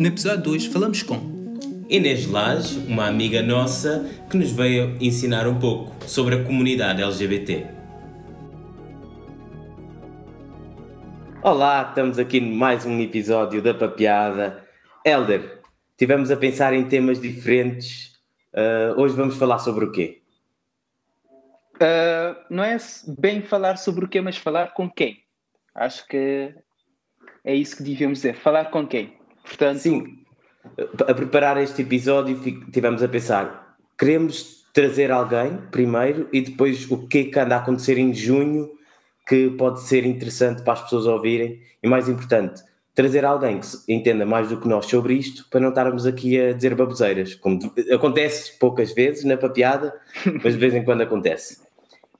No episódio 2 falamos com Inês Lage, uma amiga nossa que nos veio ensinar um pouco sobre a comunidade LGBT. Olá, estamos aqui em mais um episódio da Papeada. Elder, tivemos a pensar em temas diferentes. Uh, hoje vamos falar sobre o quê? Uh, não é bem falar sobre o quê, mas falar com quem. Acho que é isso que devíamos dizer. Falar com quem. Portanto, Sim, a preparar este episódio tivemos a pensar, queremos trazer alguém primeiro e depois o que é que anda a acontecer em junho que pode ser interessante para as pessoas ouvirem e mais importante, trazer alguém que entenda mais do que nós sobre isto para não estarmos aqui a dizer baboseiras, como acontece poucas vezes na papeada, mas de vez em quando acontece.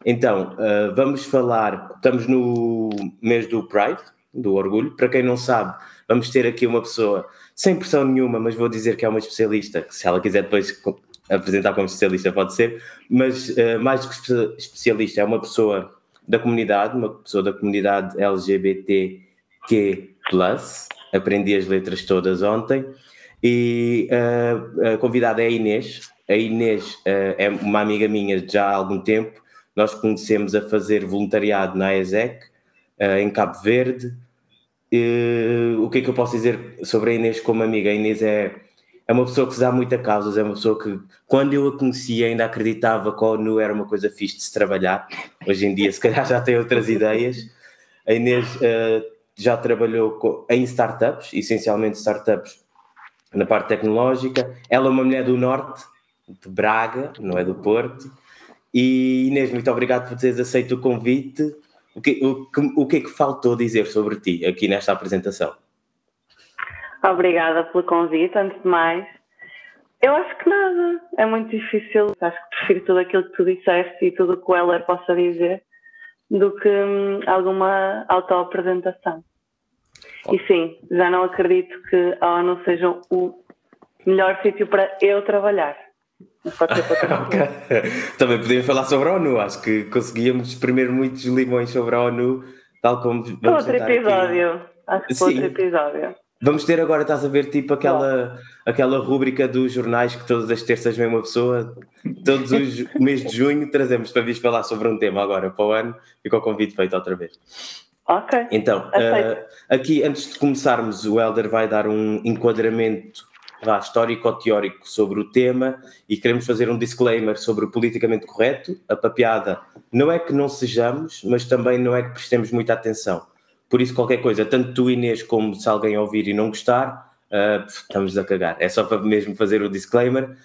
Então, uh, vamos falar, estamos no mês do Pride, do orgulho. Para quem não sabe, vamos ter aqui uma pessoa sem pressão nenhuma, mas vou dizer que é uma especialista, se ela quiser depois apresentar como especialista pode ser, mas uh, mais do que especialista, é uma pessoa da comunidade, uma pessoa da comunidade LGBTQ+, aprendi as letras todas ontem, e uh, a convidada é a Inês, a Inês uh, é uma amiga minha já há algum tempo, nós conhecemos a fazer voluntariado na ESEC, em Cabo Verde. Uh, o que é que eu posso dizer sobre a Inês como amiga? A Inês é, é uma pessoa que se dá muita causas, é uma pessoa que, quando eu a conhecia, ainda acreditava que a ONU era uma coisa fixe de se trabalhar. Hoje em dia, se calhar, já tem outras ideias. A Inês uh, já trabalhou com, em startups, essencialmente startups na parte tecnológica. Ela é uma mulher do Norte, de Braga, não é do Porto. E Inês, muito obrigado por teres aceito o convite. O que, o, o que é que faltou dizer sobre ti aqui nesta apresentação? Obrigada pelo convite, antes de mais. Eu acho que nada, é muito difícil. Acho que prefiro tudo aquilo que tu disseste e tudo o que o Heller possa dizer do que hum, alguma autoapresentação. Oh. E sim, já não acredito que a ONU seja o melhor sítio para eu trabalhar. Também podíamos falar sobre a ONU, acho que conseguíamos exprimir muitos limões sobre a ONU, tal como. Vamos outro episódio, aqui. acho que Sim. outro episódio. Vamos ter agora, estás a ver, tipo aquela, aquela rúbrica dos jornais que todas as terças vem uma pessoa, todos os meses de junho trazemos para vir falar sobre um tema agora para o ano e com o convite feito outra vez. Ok. Então, uh, aqui antes de começarmos, o Helder vai dar um enquadramento vá, histórico-teórico sobre o tema e queremos fazer um disclaimer sobre o politicamente correto. A papeada não é que não sejamos, mas também não é que prestemos muita atenção. Por isso, qualquer coisa, tanto tu, Inês, como se alguém ouvir e não gostar, uh, estamos a cagar. É só para mesmo fazer o disclaimer.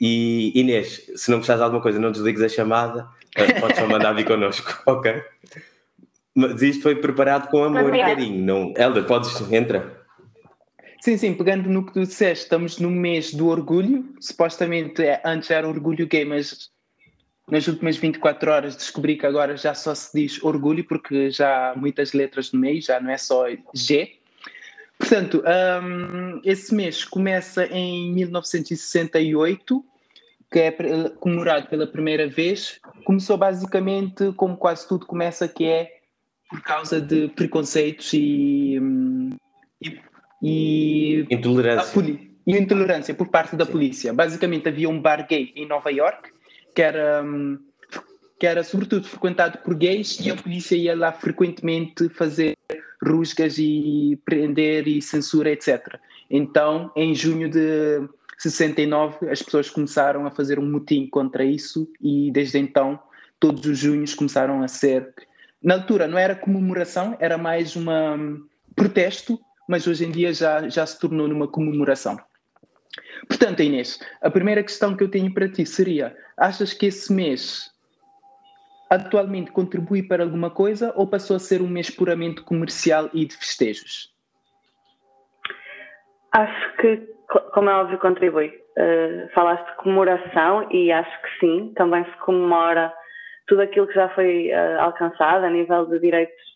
E Inês, se não gostares de alguma coisa, não desligues a chamada, uh, podes só mandar vir connosco, ok? Mas isto foi preparado com amor e carinho. Não... Helder, podes, entra. Sim, sim, pegando no que tu disseste, estamos no mês do orgulho. Supostamente é, antes era orgulho gay, mas nas últimas 24 horas descobri que agora já só se diz orgulho, porque já há muitas letras no meio, já não é só G. Portanto, um, esse mês começa em 1968, que é comemorado pela primeira vez. Começou basicamente como quase tudo começa, que é por causa de preconceitos e, hum, e e intolerância. e intolerância por parte da Sim. polícia. Basicamente havia um bar gay em Nova York que era hum, que era sobretudo frequentado por gays e a polícia ia lá frequentemente fazer rusgas e prender e censura, etc. Então, em junho de 69, as pessoas começaram a fazer um motim contra isso e desde então todos os junhos começaram a ser na altura não era comemoração, era mais um protesto mas hoje em dia já, já se tornou numa comemoração. Portanto, Inês, a primeira questão que eu tenho para ti seria: achas que esse mês atualmente contribui para alguma coisa ou passou a ser um mês puramente comercial e de festejos? Acho que, como é óbvio, contribui. Uh, falaste de comemoração e acho que sim, também se comemora tudo aquilo que já foi uh, alcançado a nível de direitos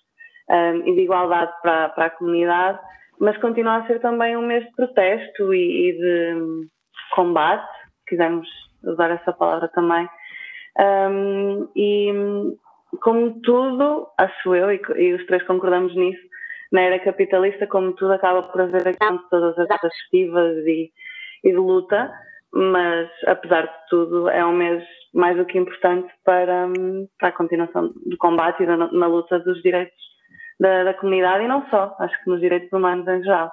um, e de igualdade para, para a comunidade, mas continua a ser também um mês de protesto e, e de combate, se quisermos usar essa palavra também. Um, e como tudo, acho eu, e, e, os três concordamos nisso, na era capitalista, como tudo acaba por haver aqui todas as festivas e, e de luta, mas apesar de tudo é um mês mais do que importante para, para a continuação do combate e da, na luta dos direitos da, da, comunidade e não só, acho que nos direitos humanos em geral.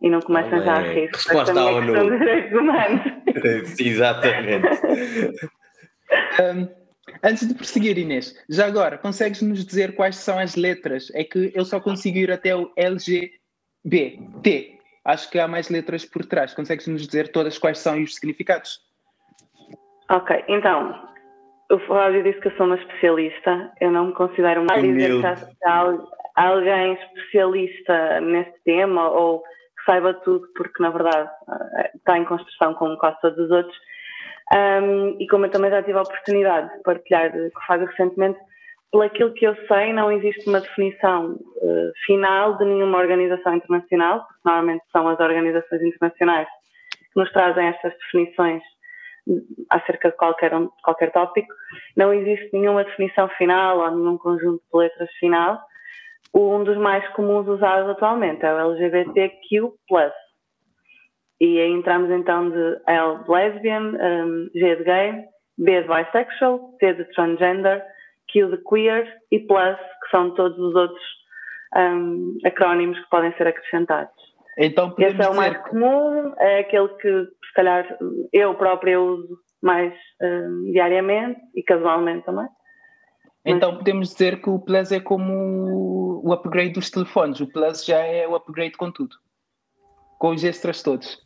E não comecem já a rir. Resposta à ONU. direitos humanos. Exatamente. um, antes de prosseguir, Inês, já agora, consegues nos dizer quais são as letras? É que eu só consigo ir até o LGBT. Acho que há mais letras por trás. Consegues nos dizer todas quais são e os significados? Ok, então, o Flávio disse que eu sou uma especialista. Eu não me considero uma dizer que há alguém especialista neste tema ou que saiba tudo, porque na verdade está em construção como quase todos os outros. Um, e como eu também já tive a oportunidade de partilhar o Fábio recentemente, pelo que eu sei, não existe uma definição uh, final de nenhuma organização internacional, porque normalmente são as organizações internacionais que nos trazem estas definições acerca de qualquer, qualquer tópico. Não existe nenhuma definição final ou nenhum conjunto de letras final. Um dos mais comuns usados atualmente é o LGBTQ+. E aí entramos então de L de lesbian, um, G de gay, B de bisexual, T de transgender, Q de queer e plus, que são todos os outros um, acrónimos que podem ser acrescentados. Então, Esse é o mais comum, é aquele que, se calhar, eu própria uso mais um, diariamente e casualmente também. Então podemos dizer que o Plus é como o upgrade dos telefones. O Plus já é o upgrade com tudo. Com os extras todos.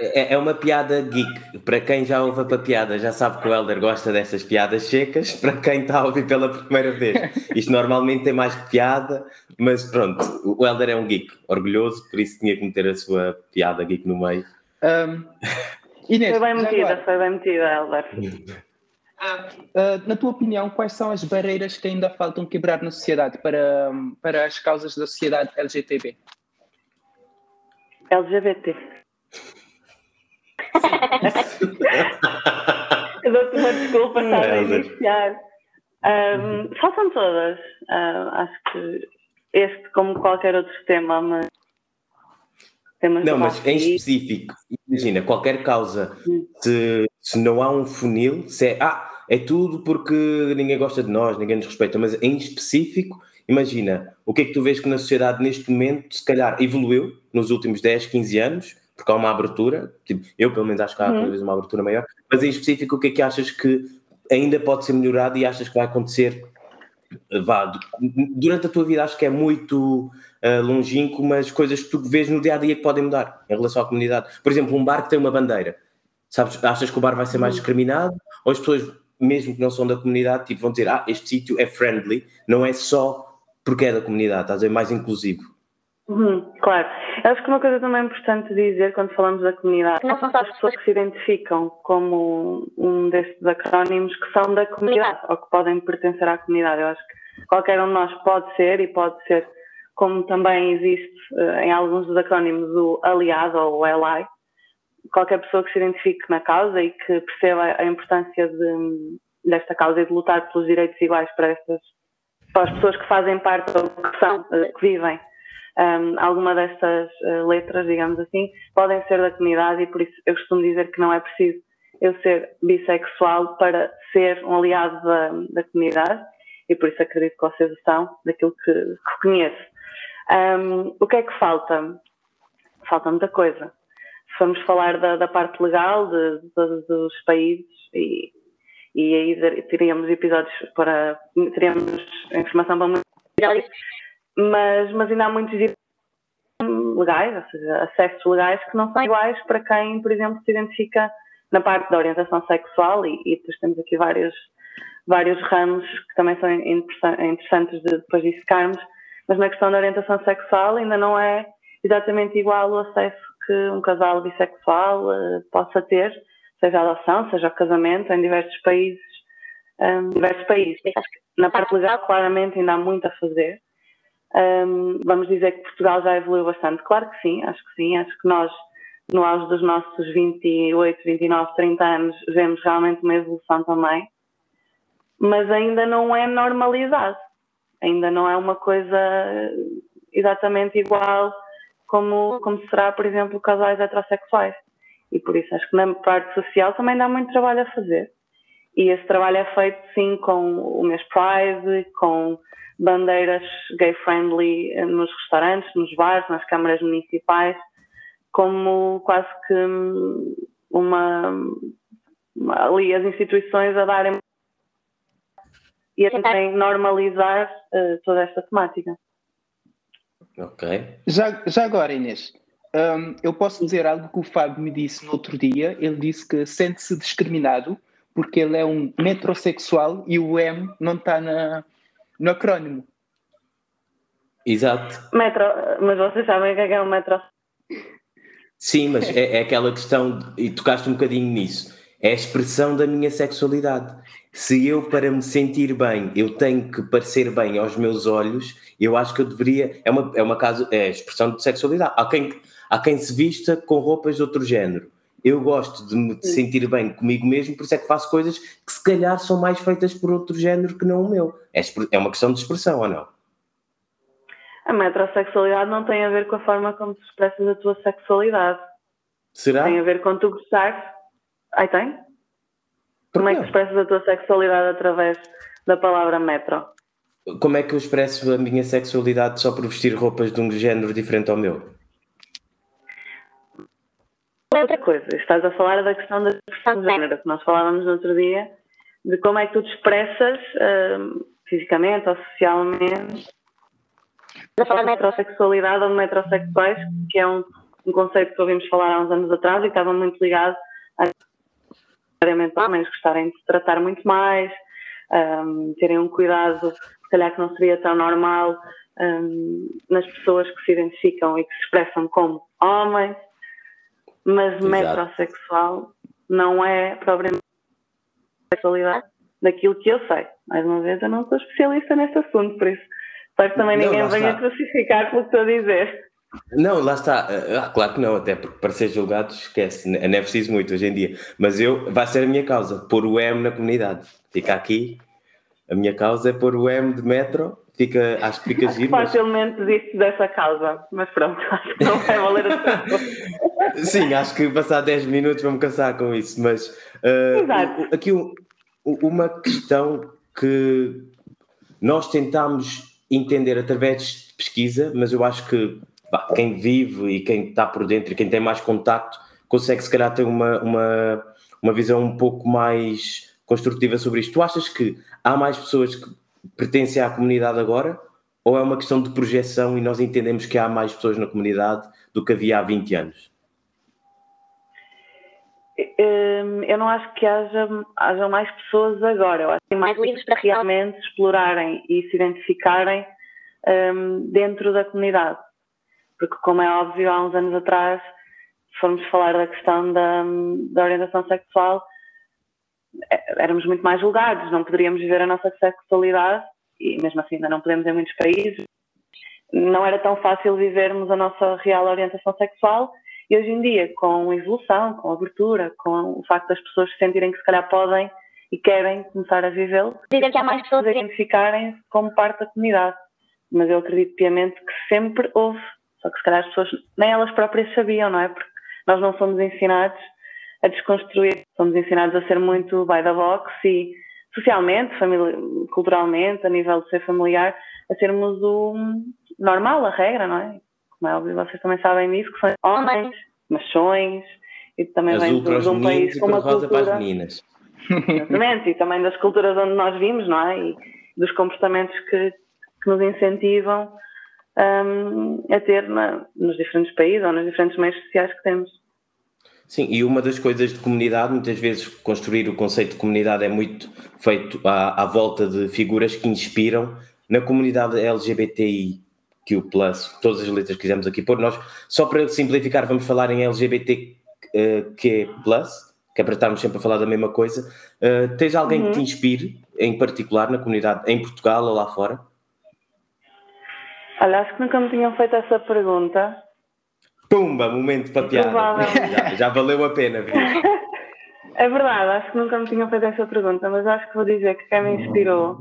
É, é uma piada geek. Para quem já ouve a piada, já sabe que o Helder gosta dessas piadas secas. Para quem está a ouvir pela primeira vez, isto normalmente tem mais piada, mas pronto, o Helder é um geek, orgulhoso, por isso tinha que meter a sua piada geek no meio. Um, Inês, foi bem metida, foi bem metida, Helder. Uh, na tua opinião, quais são as barreiras que ainda faltam quebrar na sociedade para, para as causas da sociedade LGTB? LGBT. Eu dou-te uma desculpa, estava a iniciar. Um, faltam todas. Uh, acho que este, como qualquer outro tema, mas. Não, mas em específico, imagina, qualquer causa, hum. se, se não há um funil, se é, ah, é tudo porque ninguém gosta de nós, ninguém nos respeita, mas em específico, imagina, o que é que tu vês que na sociedade neste momento, se calhar, evoluiu nos últimos 10, 15 anos, porque há uma abertura, tipo, eu pelo menos acho que há uhum. uma abertura maior, mas em específico o que é que achas que ainda pode ser melhorado e achas que vai acontecer vá, durante a tua vida acho que é muito uh, longínquo, mas coisas que tu vês no dia a dia que podem mudar em relação à comunidade. Por exemplo, um bar que tem uma bandeira, sabes, achas que o bar vai ser mais uhum. discriminado? Ou as pessoas, mesmo que não são da comunidade, tipo, vão dizer, ah, este sítio é friendly, não é só porque é da comunidade, estás a ver, mais inclusivo. Uhum, claro. Acho que uma coisa também importante dizer quando falamos da comunidade, não são só as pessoas que se identificam como um destes acrónimos que são da comunidade ou que podem pertencer à comunidade. Eu acho que qualquer um de nós pode ser e pode ser, como também existe uh, em alguns dos acrónimos, o aliado ou o ally. Qualquer pessoa que se identifique na causa e que perceba a importância de, desta causa e de lutar pelos direitos iguais para estas para as pessoas que fazem parte ou que são, uh, que vivem um, alguma destas uh, letras, digamos assim, podem ser da comunidade e por isso eu costumo dizer que não é preciso eu ser bissexual para ser um aliado da, da comunidade e por isso acredito que vocês são daquilo que, que conheço. Um, o que é que falta? Falta muita coisa. Se formos falar da, da parte legal de, de, dos países e, e aí teríamos episódios para teríamos informação para muitos mas, mas ainda há muitos legais, ou seja, acessos legais que não são iguais para quem, por exemplo, se identifica na parte da orientação sexual e, e depois temos aqui vários, vários ramos que também são interessantes de depois dissecarmos, mas na questão da orientação sexual ainda não é exatamente igual o acesso que um casal bissexual uh, possa ter, seja a adoção, seja o casamento, em diversos países. Um, diversos países. Na parte legal, claramente, ainda há muito a fazer. Um, vamos dizer que Portugal já evoluiu bastante. Claro que sim, acho que sim. Acho que nós, no auge dos nossos 28, 29, 30 anos, vemos realmente uma evolução também. Mas ainda não é normalizado. Ainda não é uma coisa exatamente igual como, como será, por exemplo, casais heterossexuais. E por isso acho que na parte social também dá muito trabalho a fazer. E esse trabalho é feito, sim, com o mês Pride, com bandeiras gay-friendly nos restaurantes, nos bares, nas câmaras municipais, como quase que uma, uma ali as instituições a darem e a também normalizar uh, toda esta temática. Ok. Já, já agora, Inês, um, eu posso dizer algo que o Fábio me disse no outro dia. Ele disse que sente-se discriminado porque ele é um metrosexual e o M não está no acrónimo. Exato. Metro, mas vocês sabem o que é, que é um metro? Sim, mas é, é aquela questão, e tocaste um bocadinho nisso, é a expressão da minha sexualidade. Se eu, para me sentir bem, eu tenho que parecer bem aos meus olhos, eu acho que eu deveria. É uma, é uma caso, é expressão de sexualidade. Há quem, há quem se vista com roupas de outro género. Eu gosto de me sentir bem comigo mesmo, por isso é que faço coisas que se calhar são mais feitas por outro género que não o meu. É, é uma questão de expressão ou não? A metrosexualidade não tem a ver com a forma como tu expressas a tua sexualidade. Será? Tem a ver com tu gostares. Aí tem? Como é que expressas a tua sexualidade através da palavra metro? Como é que eu expresso a minha sexualidade só por vestir roupas de um género diferente ao meu? Outra coisa, estás a falar da questão da expressão de género, que nós falávamos no outro dia, de como é que tu te expressas uh, fisicamente ou socialmente. Estás a falar de metrosexualidade ou de metrosexuais, que é um, um conceito que ouvimos falar há uns anos atrás e estava muito ligado a homens gostarem de se tratar muito mais, um, terem um cuidado, se calhar que não seria tão normal um, nas pessoas que se identificam e que se expressam como homens, mas Exato. metrosexual não é propriamente sexualidade daquilo que eu sei. Mais uma vez, eu não sou especialista nesse assunto, por isso espero que também não, ninguém venha crucificar pelo que estou a dizer. Não, lá está. Ah, claro que não, até porque para ser julgado esquece, não é preciso muito hoje em dia. Mas eu, vai ser a minha causa, pôr o M na comunidade. Fica aqui, a minha causa é pôr o M de metro, fica, acho que fica giro. Facilmente mas... disse dessa causa, mas pronto, acho que não vai valer a Sim, acho que passar 10 minutos vamos cansar com isso, mas uh, aqui uma questão que nós tentámos entender através de pesquisa, mas eu acho que quem vive e quem está por dentro e quem tem mais contacto consegue se calhar ter uma, uma, uma visão um pouco mais construtiva sobre isto. Tu achas que há mais pessoas que pertencem à comunidade agora ou é uma questão de projeção e nós entendemos que há mais pessoas na comunidade do que havia há 20 anos? Hum, eu não acho que haja, haja mais pessoas agora. Eu acho que mais livres para realmente explorarem e se identificarem um, dentro da comunidade porque, como é óbvio, há uns anos atrás, se formos falar da questão da, da orientação sexual, é, éramos muito mais julgados, não poderíamos viver a nossa sexualidade, e mesmo assim ainda não podemos em muitos países. Não era tão fácil vivermos a nossa real orientação sexual, e hoje em dia, com a evolução, com a abertura, com o facto das pessoas se sentirem que se calhar podem e querem começar a vivê-lo, dizer que há mais pessoas a identificarem como parte da comunidade. Mas eu acredito piamente que sempre houve só que se calhar as pessoas nem elas próprias sabiam, não é? Porque nós não somos ensinados a desconstruir, somos ensinados a ser muito by the box e socialmente, culturalmente, a nível de ser familiar, a sermos o normal, a regra, não é? Como é óbvio, vocês também sabem disso, que são homens, machões, e também Azul vem de, um país com uma rosa cultura... para as meninas. Exatamente, e também das culturas onde nós vimos, não é? E dos comportamentos que, que nos incentivam um, a ter na, nos diferentes países ou nos diferentes meios sociais que temos. Sim, e uma das coisas de comunidade, muitas vezes construir o conceito de comunidade é muito feito à, à volta de figuras que inspiram na comunidade LGBTI, que o plus, todas as letras que quisemos aqui pôr, nós, só para simplificar, vamos falar em LGBT que plus, que é para estarmos sempre a falar da mesma coisa. Uh, tens alguém uhum. que te inspire, em particular, na comunidade, em Portugal ou lá fora? Olha, acho que nunca me tinham feito essa pergunta. Pumba, momento para piada. Já, já, valeu a pena, viu? É verdade, acho que nunca me tinham feito essa pergunta, mas acho que vou dizer que quem me inspirou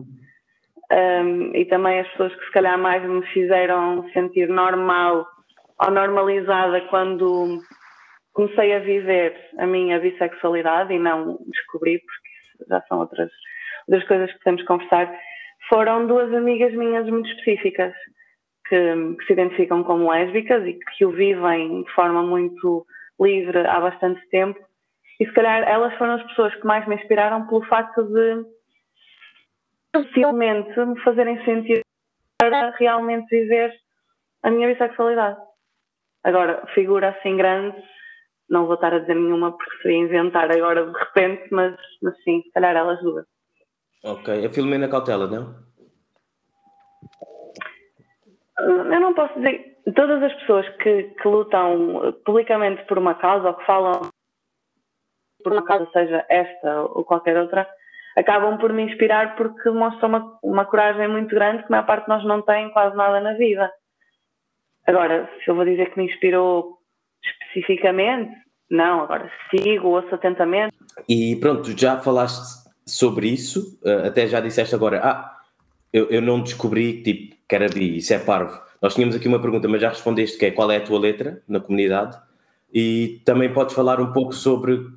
um, e também as pessoas que se calhar mais me fizeram sentir normal ou normalizada quando comecei a viver a minha bissexualidade e não descobri, porque já são outras, outras coisas que podemos conversar, foram duas amigas minhas muito específicas que, que se identificam como lésbicas e que o vivem de forma muito livre há bastante tempo. E se calhar elas foram as pessoas que mais me inspiraram pelo facto de possivelmente me fazerem sentir para realmente viver a minha bissexualidade. Agora, figura assim grande, não vou estar a dizer nenhuma porque seria inventar agora de repente, mas, mas sim, se calhar elas duas. Ok. A Filomena Cautela, não? Eu não posso dizer. Todas as pessoas que, que lutam publicamente por uma causa ou que falam por uma causa, seja esta ou qualquer outra, acabam por me inspirar porque mostram uma, uma coragem muito grande que a maior parte de nós não tem quase nada na vida. Agora, se eu vou dizer que me inspirou especificamente, não, agora sigo, ouço atentamente. E pronto, já falaste sobre isso, eh, até já disseste agora, ah, eu, eu não descobri tipo, que era bi, isso é parvo. Nós tínhamos aqui uma pergunta, mas já respondeste que é qual é a tua letra na comunidade e também podes falar um pouco sobre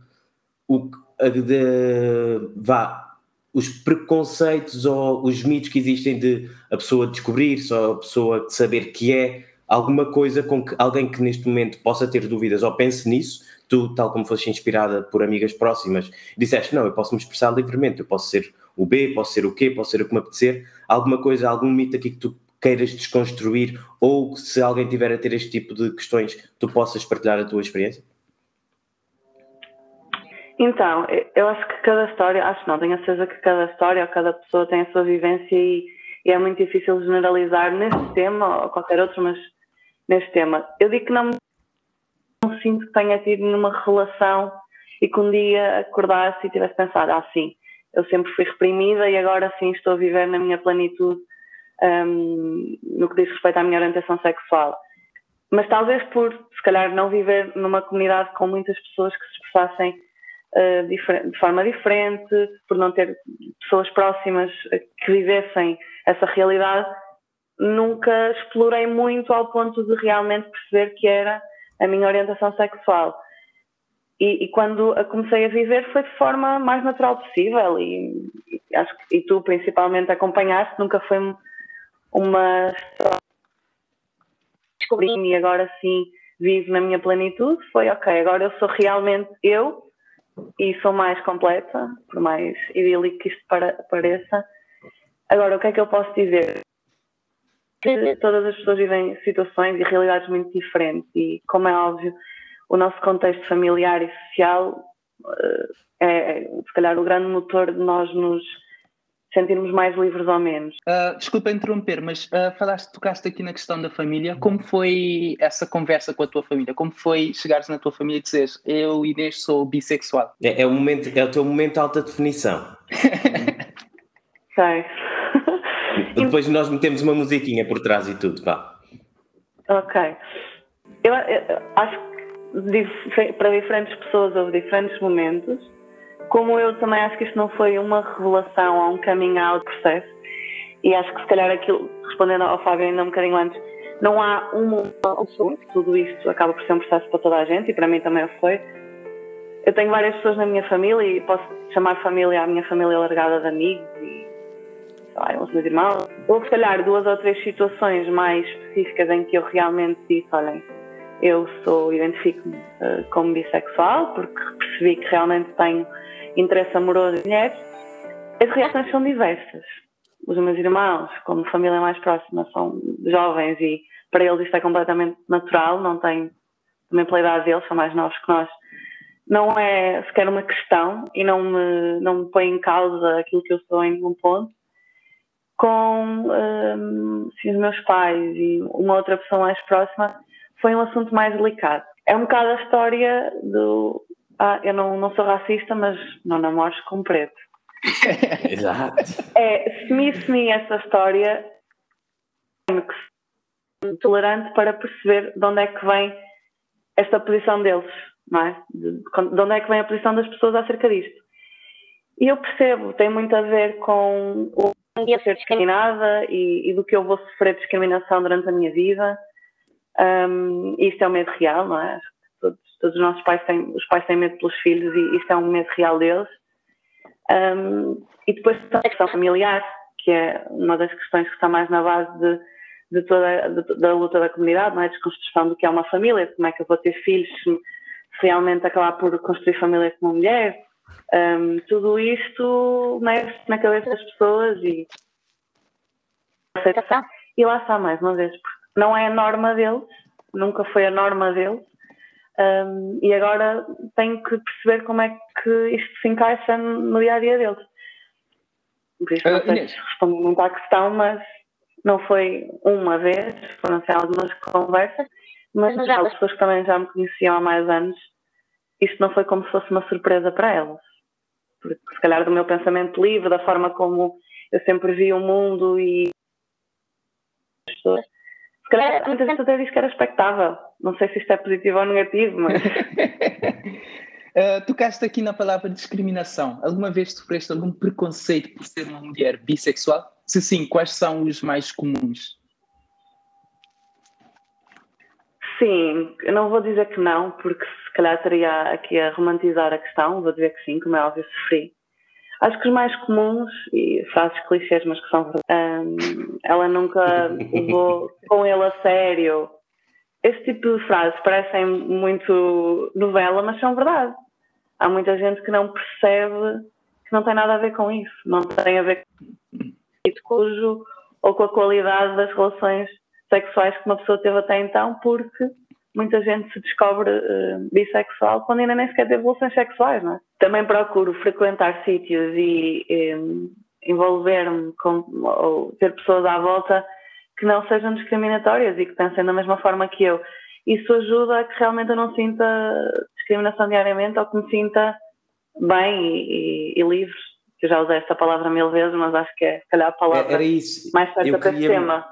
o de, vá, os preconceitos ou os mitos que existem de a pessoa descobrir, só a pessoa saber que é alguma coisa com que alguém que neste momento possa ter dúvidas ou pense nisso, tu, tal como foste inspirada por amigas próximas, disseste: Não, eu posso me expressar livremente, eu posso ser o B, posso ser o Q, posso ser o que me apetecer. Alguma coisa, algum mito aqui que tu queiras desconstruir ou se alguém tiver a ter este tipo de questões, tu possas partilhar a tua experiência? Então, eu acho que cada história, acho não, tenho a certeza que cada história ou cada pessoa tem a sua vivência e, e é muito difícil generalizar neste tema ou qualquer outro, mas neste tema. Eu digo que não, não sinto que tenha tido nenhuma relação e que um dia acordasse e tivesse pensado, ah, sim, eu sempre fui reprimida e agora sim estou a viver na minha plenitude um, no que diz respeito à minha orientação sexual. Mas talvez por, se calhar, não viver numa comunidade com muitas pessoas que se expressassem uh, de forma diferente, por não ter pessoas próximas que vivessem essa realidade, nunca explorei muito ao ponto de realmente perceber que era a minha orientação sexual. E, e, quando a comecei a viver foi de forma mais natural possível e, e acho que e tu principalmente acompanhaste, nunca foi uma descobri e agora sim vivo na minha plenitude, foi ok, agora eu sou realmente eu e sou mais completa, por mais idílico que isto pareça. Agora, o que é que eu posso dizer? Que todas as pessoas vivem situações e realidades muito diferentes e, como é óbvio, o nosso contexto familiar e social eh, é, se calhar, o grande motor de nós nos sentirmos mais livres ou menos. Uh, desculpa interromper, mas uh, falaste, tocaste aqui na questão da família. Como foi essa conversa com a tua família? Como foi chegares na tua família e dizeres eu, Inês, sou bissexual? É, é, o, momento, é o teu momento de alta definição. Sei. Depois nós metemos uma musiquinha por trás e tudo, vá. Ok. Eu, eu acho que para diferentes pessoas houve diferentes momentos como eu também acho que isto não foi uma revelação ou um coming out processo, e acho que se calhar aquilo, respondendo ao Fábio ainda um bocadinho antes, não há uma opção, tudo isto acaba por ser um processo para toda a gente e para mim também foi. Eu tenho várias pessoas na minha família e posso chamar família a minha família largada de amigos e lá, os meus irmãos. Houve se calhar duas ou três situações mais específicas em que eu realmente disse, olhem, eu sou, identifico-me uh, como bissexual porque percebi que realmente tenho interesse amoroso em mulheres, as reações são diversas. Os meus irmãos, como família mais próxima, são jovens e para eles isto é completamente natural, não tem, também pela idade deles, são mais novos que nós, não é sequer uma questão e não me, não me põe em causa aquilo que eu sou em nenhum ponto. Com um, sim, os meus pais e uma outra pessoa mais próxima, foi um assunto mais delicado. É um bocado a história do ah, eu não, não sou racista, mas não namores com preto. Exato. É, semi-semi essa história tolerante para perceber de onde é que vem esta posição deles, não é? De, de onde é que vem a posição das pessoas acerca disto. E eu percebo, tem muito a ver com o dia ser discriminada e, e, do que eu vou sofrer discriminação durante a minha vida. Um, isto é um medo real, não é? Todos, todos, os nossos pais têm, os pais têm medo pelos filhos e isto é um medo real deles. Um, e depois a questão familiar, que é uma das questões que está mais na base de, de toda de, da luta da comunidade, não é? Desconstrução do que é uma família, como é que eu vou ter filhos se, realmente acabar por construir família com uma mulher. Um, tudo isto mexe na cabeça das pessoas e aceitação. E lá está mais uma vez, porque não é a norma deles, nunca foi a norma deles, um, e agora tenho que perceber como é que isto se encaixa no dia a dia deles. Por isso, não uh, sei se respondo muito à questão, mas não foi uma vez, foram assim, algumas conversas, mas as pessoas que também já me conheciam há mais anos, isto não foi como se fosse uma surpresa para elas. Porque, se calhar, do meu pensamento livre, da forma como eu sempre vi o mundo e as pessoas calhar muita gente até diz que era expectável. Não sei se isto é positivo ou negativo, mas. uh, tocaste aqui na palavra discriminação. Alguma vez sofreste algum preconceito por ser uma mulher bissexual? Se sim, quais são os mais comuns? Sim, eu não vou dizer que não, porque se calhar estaria aqui a romantizar a questão, vou dizer que sim, como é óbvio, sofri. Acho que os mais comuns, e frases clichês, mas que são um, ela nunca levou com ele a sério. Esse tipo de frases parecem muito novela, mas são verdade. Há muita gente que não percebe que não tem nada a ver com isso. Não tem a ver com cujo ou com a qualidade das relações sexuais que uma pessoa teve até então, porque muita gente se descobre uh, bissexual quando ainda nem sequer teve relações sexuais, não é? Também procuro frequentar sítios e um, envolver-me com ou ter pessoas à volta que não sejam discriminatórias e que pensem da mesma forma que eu. Isso ajuda a que realmente eu não sinta discriminação diariamente ou que me sinta bem e, e, e livre. Eu já usei esta palavra mil vezes, mas acho que é, se calhar, a palavra Era isso. mais certa para esse tema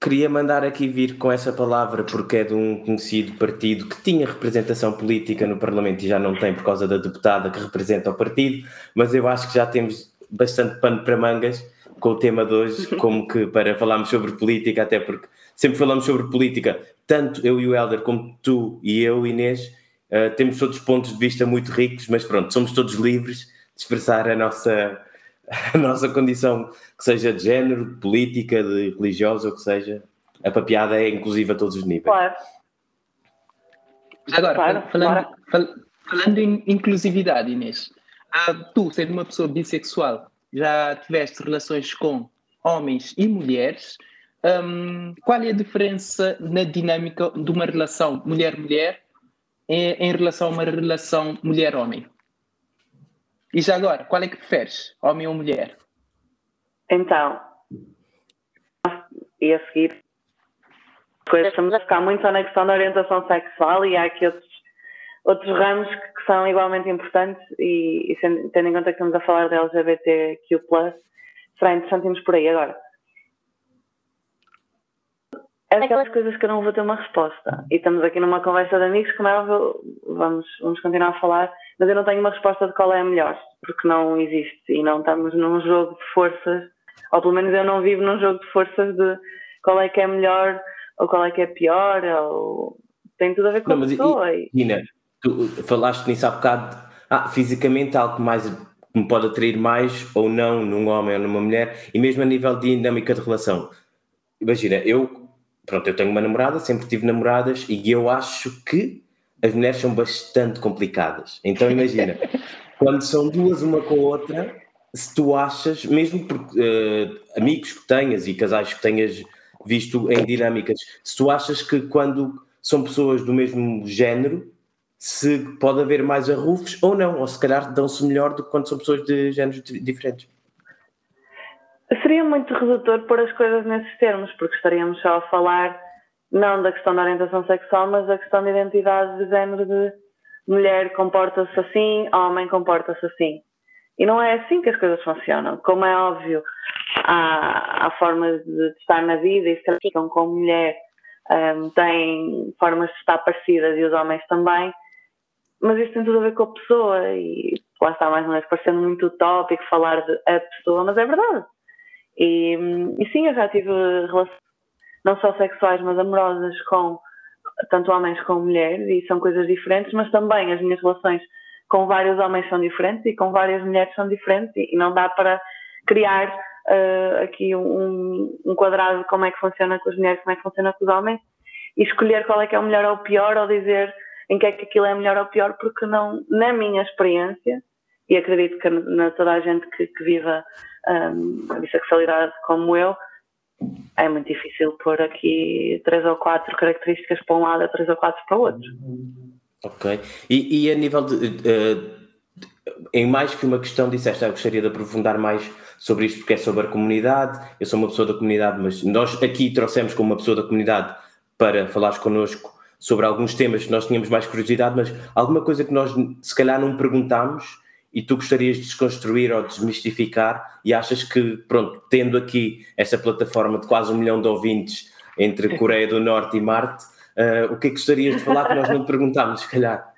queria mandar aqui vir com essa palavra porque é de um conhecido partido que tinha representação política no Parlamento e já não tem por causa da deputada que representa o partido, mas eu acho que já temos bastante pano para mangas com o tema de hoje, como que para falarmos sobre política, até porque sempre falamos sobre política, tanto eu e o Helder como tu e eu, Inês, uh, temos todos pontos de vista muito ricos, mas pronto, somos todos livres de expressar a nossa a nossa condição, que seja de género, de política, de religiosa, ou que seja, a papiada é inclusiva a todos os níveis. Claro. Agora, claro, falando, claro. falando em inclusividade, Inês, tu, sendo uma pessoa bissexual, já tiveste relações com homens e mulheres. Um, qual é a diferença na dinâmica de uma relação mulher-mulher em, em relação a uma relação mulher-homem? E já agora, qual é que preferes, homem ou mulher? Então, e a seguir, depois estamos a ficar muito só na questão da orientação sexual e há aqui outros, outros ramos que, que são igualmente importantes e, e sendo, tendo em conta que estamos a falar de LGBTQ+, será interessante irmos por aí agora. É aquelas coisas que eu não vou ter uma resposta. E estamos aqui numa conversa de amigos, como é óbvio, vamos, vamos continuar a falar, mas eu não tenho uma resposta de qual é a melhor, porque não existe. E não estamos num jogo de forças, ou pelo menos eu não vivo num jogo de forças de qual é que é melhor ou qual é que é pior, ou tem tudo a ver com não, a pessoa. E, Nina, tu falaste nisso há bocado, ah, fisicamente algo mais que me pode atrair mais ou não num homem ou numa mulher, e mesmo a nível de dinâmica de relação. Imagina, eu pronto, eu tenho uma namorada, sempre tive namoradas e eu acho que as mulheres são bastante complicadas. Então imagina, quando são duas uma com a outra, se tu achas, mesmo por uh, amigos que tenhas e casais que tenhas visto em dinâmicas, se tu achas que quando são pessoas do mesmo género, se pode haver mais arrufos ou não, ou se calhar dão-se melhor do que quando são pessoas de géneros diferentes. Seria muito redutor pôr as coisas nesses termos, porque estaríamos só a falar não da questão da orientação sexual, mas da questão da identidade de género de mulher comporta-se assim, homem comporta-se assim. E não é assim que as coisas funcionam. Como é óbvio, há, há formas de estar na vida e se ficam com mulher, um, têm formas de estar parecidas e os homens também, mas isso tem tudo a ver com a pessoa e lá está mais uma vez parecendo muito utópico falar de a pessoa, mas é verdade E, e sim, eu já tive relações não só sexuais, mas amorosas com tanto homens como mulheres, e são coisas diferentes, mas também as minhas relações com vários homens são diferentes e com várias mulheres são diferentes, e não dá para criar uh, aqui um, um quadrado de como é que funciona com as mulheres, como é que funciona com os homens, e escolher qual é que é o melhor ou o pior, ou dizer em que é que aquilo é melhor ou pior, porque não, na minha experiência, e acredito que na toda a gente que, que viva um, a bissexualidade como eu, é muito difícil pôr aqui três ou quatro características para um lado e três ou quatro para o outro. Ok. E, e a nível de. Uh, em mais que uma questão, disseste, eu gostaria de aprofundar mais sobre isto, porque é sobre a comunidade. Eu sou uma pessoa da comunidade, mas nós aqui trouxemos como uma pessoa da comunidade para falares connosco sobre alguns temas que nós tínhamos mais curiosidade, mas alguma coisa que nós se calhar não perguntámos e tu gostarias de desconstruir ou desmistificar e achas que, pronto, tendo aqui esta plataforma de quase um milhão de ouvintes entre Coreia do Norte e Marte, uh, o que é que gostarias de falar que nós não te perguntámos, se calhar?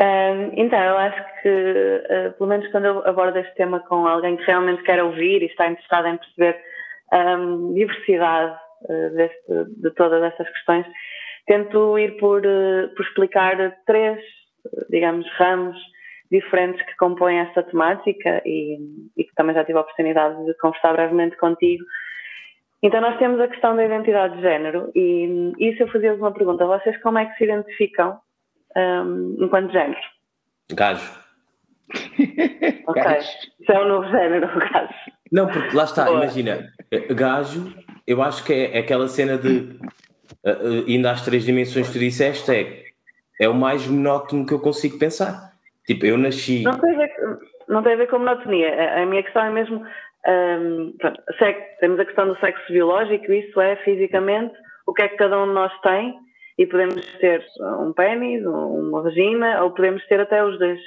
Um, então, eu acho que, uh, pelo menos quando eu abordo este tema com alguém que realmente quer ouvir e está interessado em perceber um, diversidade uh, deste, de todas estas questões, tento ir por, por explicar três, digamos, ramos diferentes que compõem esta temática e, e, que também já tive a oportunidade de conversar brevemente contigo. Então, nós temos a questão da identidade de género e isso eu fazia-vos uma pergunta. Vocês como é que se identificam um, enquanto género? Gajo. ok, isso é um novo género, gajo. Não, porque lá está, Boa. imagina, gajo, eu acho que é, é aquela cena de, uh, uh, indo às três dimensões que tu disseste, é, é o mais monótono que eu consigo pensar. Tipo, eu nasci. Não tem a ver, não tem a ver com monotonia. A, a minha questão é mesmo. Um, pronto, sexo, temos a questão do sexo biológico, isso é fisicamente o que é que cada um de nós tem e podemos ter um pênis, uma vagina, ou podemos ter até os dois,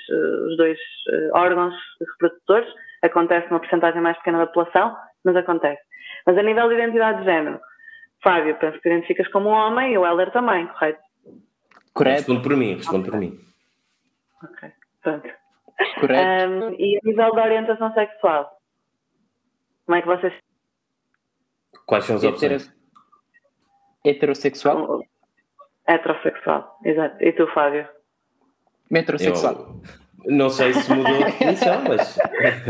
os dois eh, órgãos reprodutores. Acontece numa porcentagem mais pequena da população, mas acontece. Mas a nível de identidade de género, Fábio, penso que identificas como um homem e o Heller também, correto? Correto. Responde por mim, responde por mim. Ok. Pronto. Correto. Um, e a nível da orientação sexual, como é que vocês. Quais são as opções? Heterossexual? Heterossexual, exato. E tu, Fábio? Metrosexual. Eu não sei se mudou a definição, mas.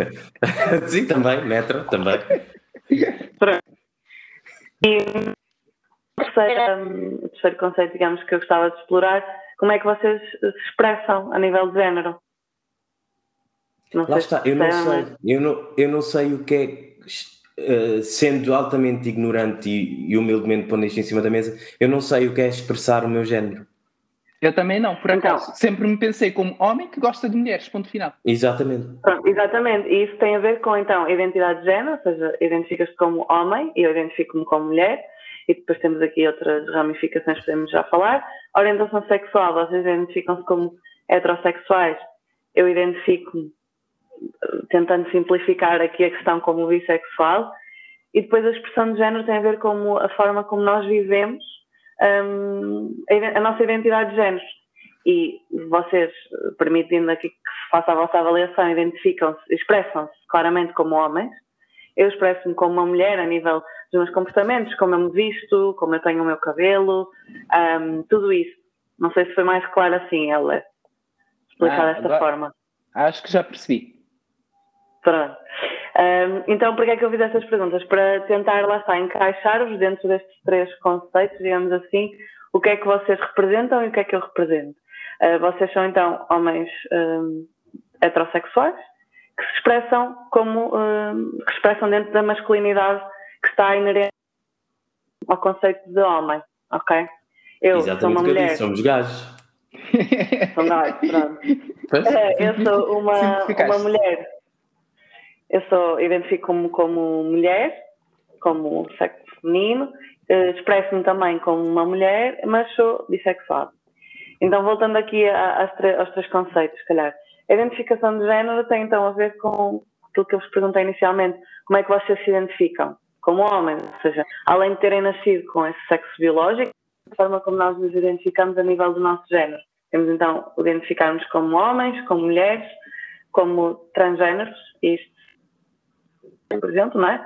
Sim, também, metro, também. Pronto. E o terceiro, o terceiro conceito, digamos, que eu gostava de explorar como é que vocês se expressam a nível de género? Não Lá está, eu não, sei, eu, não, eu não sei o que é, uh, sendo altamente ignorante e, e humildemente pondo isto em cima da mesa, eu não sei o que é expressar o meu género. Eu também não, por então, acaso. Sempre me pensei como homem que gosta de mulheres, ponto final. Exatamente. Pronto, exatamente. E isso tem a ver com, então, identidade de género, ou seja, identificas-te como homem e eu identifico-me como mulher e depois temos aqui outras ramificações que podemos já falar. Orientação sexual, vocês identificam-se como heterossexuais, eu identifico-me, tentando simplificar aqui a questão como bissexual, e depois a expressão de género tem a ver com a forma como nós vivemos um, a nossa identidade de género. E vocês, permitindo aqui que se faça a vossa avaliação, identificam-se, expressam-se claramente como homens, eu expresso-me como uma mulher a nível dos meus comportamentos, como eu me visto, como eu tenho o meu cabelo, um, tudo isso. Não sei se foi mais claro assim, ela explicar ah, desta agora, forma. Acho que já percebi. Pronto. Um, então, por que é que eu fiz estas perguntas? Para tentar, lá está, encaixar-vos dentro destes três conceitos, digamos assim, o que é que vocês representam e o que é que eu represento. Uh, vocês são, então, homens um, heterossexuais, que se expressam como uh, que expressam dentro da masculinidade que está inerente ao conceito de homem, ok? Eu Exatamente sou uma mulher. Disse, somos gajos. São gajos, pronto. É, eu sou uma, uma mulher. Eu sou, identifico-me como mulher, como sexo feminino, uh, expresso-me também como uma mulher, mas sou bissexual. Então, voltando aqui a, aos três conceitos, se calhar. A identificação de género tem então a ver com aquilo que eu vos perguntei inicialmente, como é que vocês se identificam como homens, ou seja, além de terem nascido com esse sexo biológico, a forma como nós nos identificamos a nível do nosso género. Temos então identificarmos como homens, como mulheres, como transgêneros, isto por exemplo, não é?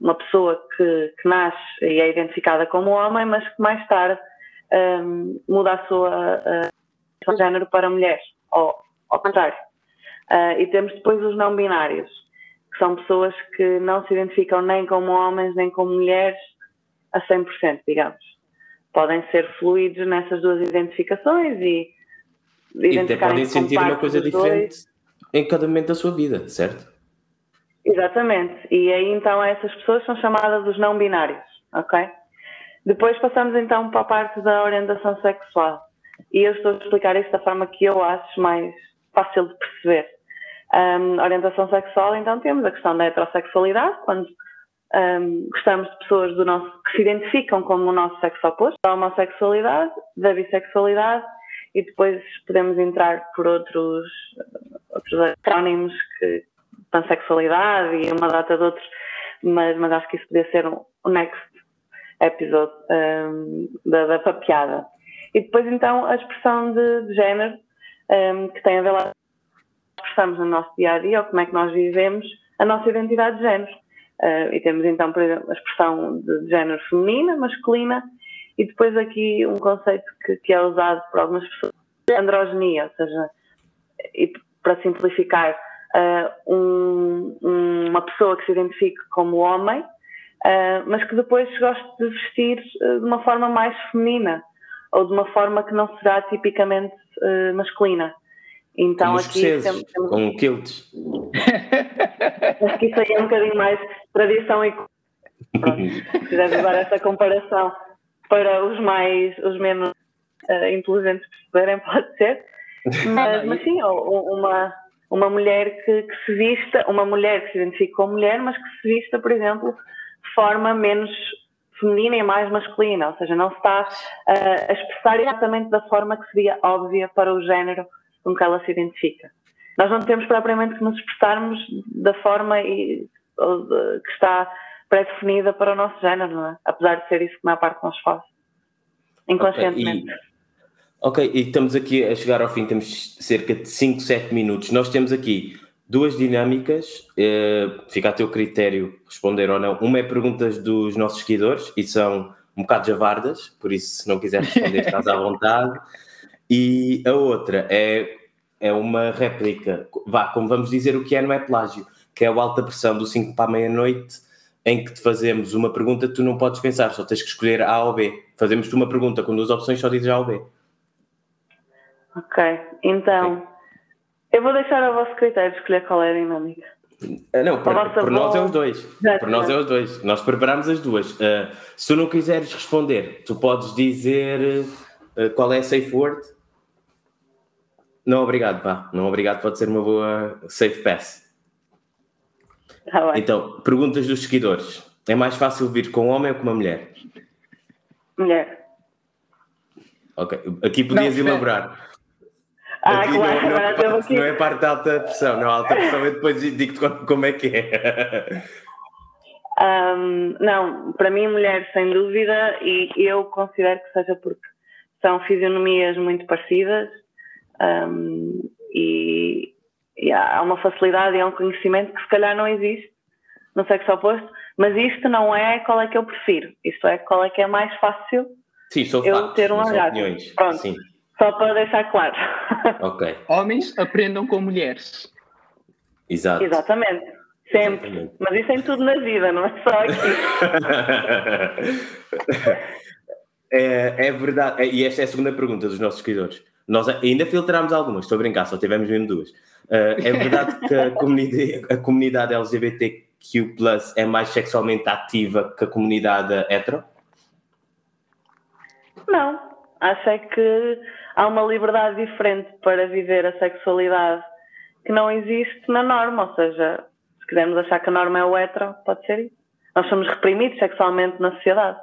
Uma pessoa que, que nasce e é identificada como homem, mas que mais tarde um, muda a sua uh, género para mulher, ou ao contrário. Uh, e temos depois os não binários, são pessoas que não se identificam nem como homens nem como mulheres a 100%, digamos. Podem ser fluidos nessas duas identificações e e até podem sentir uma coisa diferente dois. em cada momento da sua vida, certo? Exatamente. E aí então essas pessoas são chamadas os não binários, ok? Depois passamos então para a parte da orientação sexual. E eu estou a explicar isto da forma que eu acho mais fácil de perceber. Um, orientação sexual, então temos a questão da heterossexualidade, quando um, gostamos de pessoas do nosso, que se identificam como o nosso sexo oposto, da homossexualidade, da bissexualidade e depois podemos entrar por outros, outros acrónimos que pansexualidade e uma data de outros, mas, mas acho que isso podia ser um, um next episode um, da, da papiada. E depois então a expressão de, de género, que tem a ver lá expressamos no nosso dia a dia, ou como é que nós vivemos a nossa identidade de género. Uh, e temos então, por exemplo, a expressão de, género feminina, masculina e depois aqui um conceito que, que é usado por algumas pessoas, androgenia, ou seja, e para simplificar, uh, um, uma pessoa que se identifique como homem, uh, mas que depois goste de vestir de uma forma mais feminina ou de uma forma que não será tipicamente masculina. Então Como aqui temos, temos... com quilts. Acho que isso aí é um bocadinho mais tradição e Pronto, se quiseres usar essa comparação para os mais, os menos uh, inteligentes perceberem, pode ser. Mas, mas sim, uma, uma mulher que, que, se vista, uma mulher que se identifica como mulher, mas que se vista, por exemplo, de forma menos feminina e mais masculina, ou seja, não se está uh, a expressar exatamente da forma que seria óbvia para o género com que ela se identifica. Nós não temos propriamente que nos expressarmos da forma e, de, que está pré-definida para o nosso género, não é? Apesar de ser isso que a maior parte nós faz, inconscientemente. Okay, e, ok, e estamos aqui a chegar ao fim, temos cerca de 5, 7 minutos. Nós temos aqui duas dinâmicas, eh, fica a teu critério responder ou não. Uma é perguntas dos nossos seguidores e são um bocado javardas, por isso se não quiser responder estás à vontade. E a outra é, é uma réplica, vá, como vamos dizer o que é, não é plágio, que é o alta pressão do 5 para a meia-noite, em que te fazemos uma pergunta, tu não podes pensar, só tens que escolher A ou B. Fazemos-te uma pergunta com duas opções, só dizes A ou B. Ok, então okay. eu vou deixar a vosso critério escolher qual é a dinâmica. Uh, não, para, para nós é os dois. Para nós é os dois. Nós preparamos as duas. Uh, se tu não quiseres responder, tu podes dizer uh, qual é a safe word. Não, obrigado, pá. Não, obrigado, pode ser uma boa safe pass. Tá então, perguntas dos seguidores. É mais fácil vir com um homem ou com uma mulher? Mulher. Ok. Aqui podias não, elaborar. Ah, aqui claro, não, não, aqui... não, é parte da alta pressão, não, alta pressão eu depois digo-te como é que é. Um, não, para mim mulher sem dúvida e eu considero que seja porque são fisionomias muito parecidas um, e, e há uma facilidade e há um conhecimento que se calhar não existe no sexo oposto, mas isto não é qual é que eu prefiro, isto é qual é que é mais fácil Sim, sou eu factos, ter um orgasmo. Pronto, Sim. só para deixar claro. Ok. Homens aprendam com mulheres. Exato. Exatamente. Sempre. Exatamente. Mas isso em tudo na vida, não é só aqui. é, é verdade. E esta é a segunda pergunta dos nossos seguidores. Nós ainda filtrámos algumas, estou a brincar, só tivemos mesmo duas. Uh, é verdade que a comunidade, a comunidade LGBTQ é mais sexualmente ativa que a comunidade hetero? Não. Acho é que há uma liberdade diferente para viver a sexualidade que não existe na norma. Ou seja, se quisermos achar que a norma é o hetero, pode ser isso. Nós somos reprimidos sexualmente na sociedade.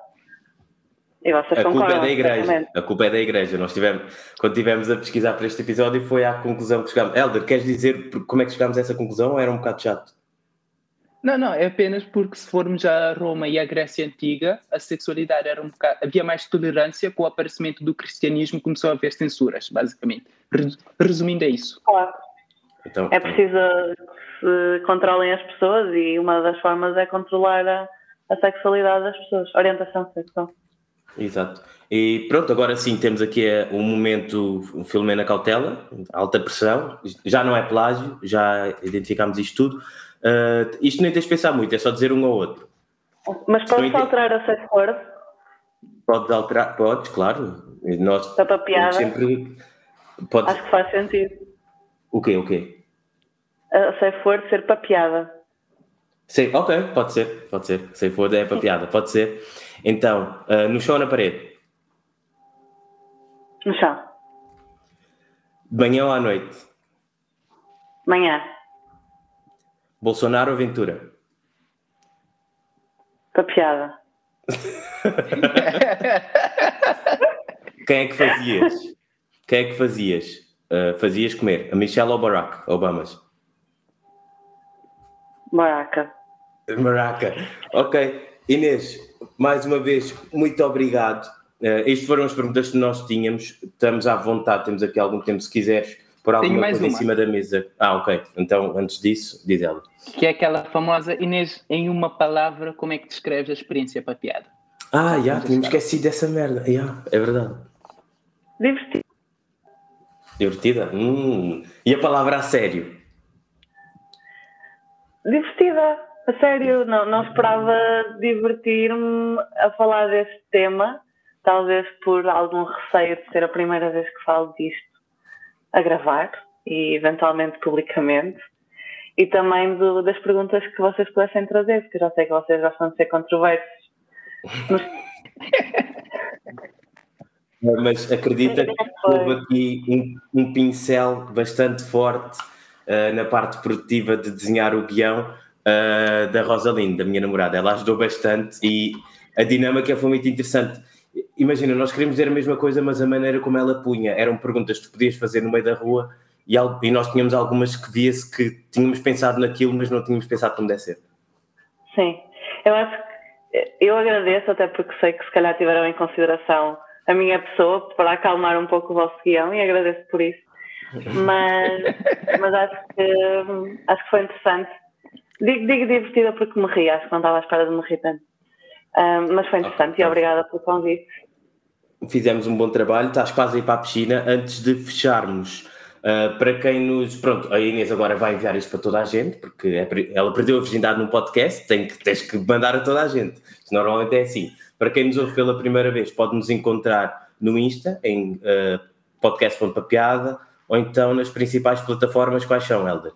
E vocês a culpa é da igreja. A culpa é da igreja. Nós tivemos, quando estivemos a pesquisar para este episódio, foi à conclusão que chegámos. Helder, queres dizer como é que chegámos a essa conclusão ou era um bocado chato? Não, não, é apenas porque se formos a Roma e a Grécia Antiga, a sexualidade era um bocado. havia mais tolerância, com o aparecimento do cristianismo começou a haver censuras, basicamente. Resumindo, é isso. Claro. Então, é preciso que se controlem as pessoas e uma das formas é controlar a, a sexualidade das pessoas, orientação sexual. Exato. E pronto, agora sim temos aqui um momento Filomena Cautela, alta pressão, já não é plágio, já identificámos isto tudo. Uh, isto nem tens de pensar muito, é só dizer um ou outro. Mas podes alterar a safe word? Podes alterar, podes, claro. Nós para piada. Sempre, podes... Acho que faz sentido. O quê, o quê? A safe word ser para piada. Sim, ok, pode ser, pode ser. Safe word é para piada, pode ser. Então, uh, no chão ou na parede? No chão. De manhã ou à noite? Manhã. Bolsonaro ou Ventura? Para piada. Quem é que fazias? Quem é que fazias? Uh, fazias comer? A Michelle ou Barack Obamas? Baraca. Baraca. Ok. Inês, mais uma vez, muito obrigado. Uh, estas foram as perguntas que nós tínhamos. Estamos à vontade, temos aqui algum tempo se quiseres pôr alguma coisa uma. em cima da mesa. Ah, ok. Então, antes disso, diz ela. Que é aquela famosa, Inês, em uma palavra, como é que descreves a experiência para a piada? Ah, já, yeah, tínhamos esquecido dessa merda. Yeah, é verdade. Divertida. Divertida? Hum. E a palavra a sério? Divertida. A sério, não, não esperava divertir-me a falar deste tema, talvez por algum receio de ser a primeira vez que falo disto a gravar e eventualmente publicamente. E também do, das perguntas que vocês pudessem trazer, porque já sei que vocês gostam de ser controversos. Mas acredita que houve aqui um, um pincel bastante forte uh, na parte produtiva de desenhar o guião uh, da Rosalinda, da minha namorada. Ela ajudou bastante e a dinâmica foi muito interessante. Imagina, nós queríamos dizer a mesma coisa, mas a maneira como ela punha eram perguntas que tu podias fazer no meio da rua e, e nós tínhamos algumas que via-se que tínhamos pensado naquilo, mas não tínhamos pensado como deve ser. Sim, eu acho que eu agradeço, até porque sei que se calhar tiveram em consideração a minha pessoa para acalmar um pouco o vosso guião e agradeço por isso. Mas, mas acho, que, acho que foi interessante Digo, digo divertida porque me ri, acho que não estava à espera de me rir tanto. Um, mas foi interessante okay. e obrigada pelo convite. Fizemos um bom trabalho, estás quase a ir para a piscina. Antes de fecharmos, uh, para quem nos. Pronto, a Inês agora vai enviar isto para toda a gente, porque é, ela perdeu a virgindade num podcast, tem que, tens que mandar a toda a gente. Normalmente é assim. Para quem nos ouve pela primeira vez, pode nos encontrar no Insta, em uh, podcast.papiada, ou então nas principais plataformas. Quais são, Helder?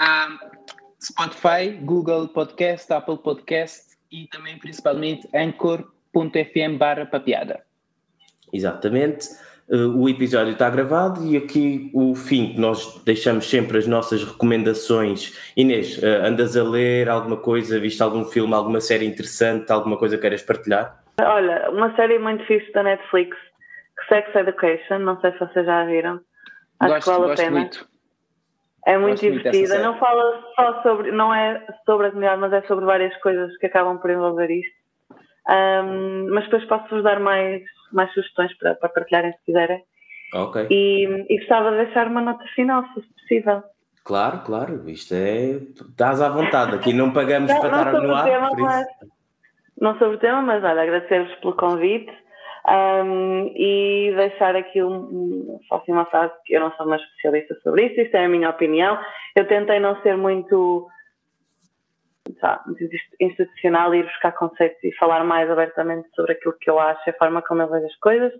Um Spotify, Google Podcast, Apple Podcast e também principalmente anchor.fm barra papiada. Exatamente. Uh, o episódio está gravado e aqui o fim, que nós deixamos sempre as nossas recomendações. Inês, uh, andas a ler alguma coisa, viste algum filme, alguma série interessante, alguma coisa que queiras partilhar? Olha, uma série muito fixe da Netflix, Sex Education, não sei se vocês já viram. Acho gosto, que vale a pena. Muito. É muito divertida, não fala só sobre, não é sobre a comunidade, mas é sobre várias coisas que acabam por envolver isto. Um, mas depois posso-vos dar mais, mais sugestões para, para partilharem se quiserem. Ok. E, e gostava de deixar uma nota final, se possível. Claro, claro, isto é. Estás à vontade, aqui não pagamos não, para estar no ar. Tema, mas, não sobre o tema, mas olha, agradecer-vos pelo convite. Um, e deixar aqui um, só assim uma frase que eu não sou uma especialista sobre isso, isto é a minha opinião. Eu tentei não ser muito, institucional e ir buscar conceitos e falar mais abertamente sobre aquilo que eu acho, a forma como eu vejo as coisas,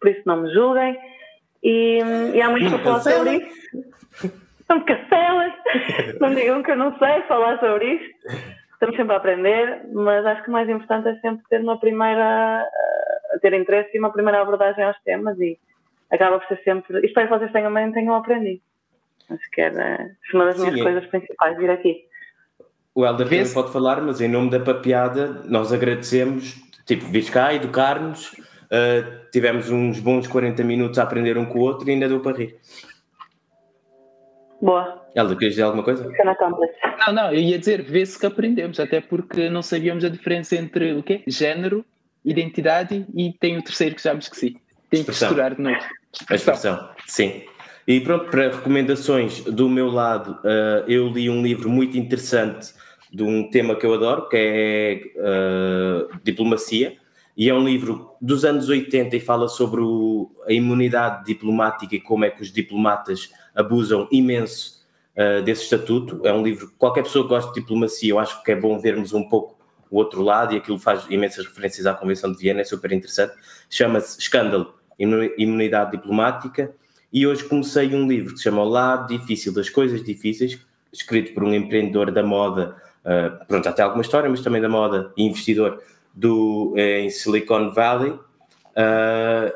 por isso não me julguem. E, e há muito para falar sobre isso. Não me cancelem, não digam que eu não sei falar sobre isto. Estamos sempre a aprender, mas acho que o mais importante é sempre ter uma primeira ter interesse e uma primeira abordagem aos temas e acaba por ser sempre. Espero que vocês tenham, tenham aprendido. Acho que era uma das minhas Sim, coisas principais vir aqui. O Helder também pode falar, mas em nome da papiada, nós agradecemos, tipo, vir cá, educar-nos. Uh, tivemos uns bons 40 minutos a aprender um com o outro e ainda deu para rir. Boa. Helder, queres dizer alguma coisa? Não, não, eu ia dizer, vê-se que aprendemos, até porque não sabíamos a diferença entre o quê? Género identidade e tem o terceiro que já me esqueci. Tenho que misturar de novo. A expressão, sim. E pronto, para recomendações do meu lado, uh, eu li um livro muito interessante de um tema que eu adoro, que é uh, diplomacia, e é um livro dos anos 80 e fala sobre o, a imunidade diplomática e como é que os diplomatas abusam imenso uh, desse estatuto. É um livro, qualquer pessoa que gosta de diplomacia, eu acho que é bom vermos um pouco o outro lado, e aquilo faz imensas referências à Convenção de Viena, é super interessante. Chama-se Escândalo, Imunidade Diplomática, e hoje comecei um livro que se chama O Lado Difícil das Coisas Difíceis, escrito por um empreendedor da moda, uh, pronto, tem alguma história, mas também da moda e investidor do, eh, em Silicon Valley, uh,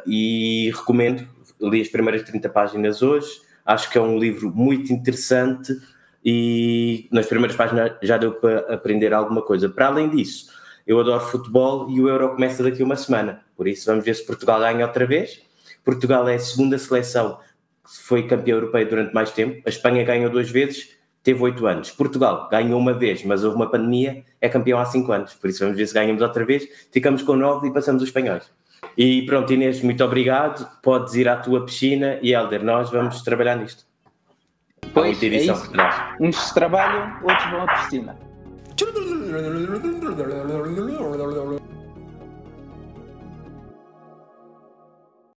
e recomendo, li as primeiras 30 páginas hoje, acho que é um livro muito interessante e nas primeiras páginas já deu para aprender alguma coisa. Para além disso, eu adoro futebol e o Euro começa daqui uma semana, por isso vamos ver se Portugal ganha outra vez. Portugal é a segunda seleção que foi campeã europeia durante mais tempo, a Espanha ganhou duas vezes, teve oito anos. Portugal ganhou uma vez, mas houve uma pandemia, é campeão há cinco anos, por isso vamos ver se ganhamos outra vez, ficamos com nove e passamos os espanhóis. E pronto, Inês, muito obrigado. Podes ir à tua piscina e, Helder, nós vamos trabalhar nisto. Pois, é isso. Uns trabalham, outros vão à piscina.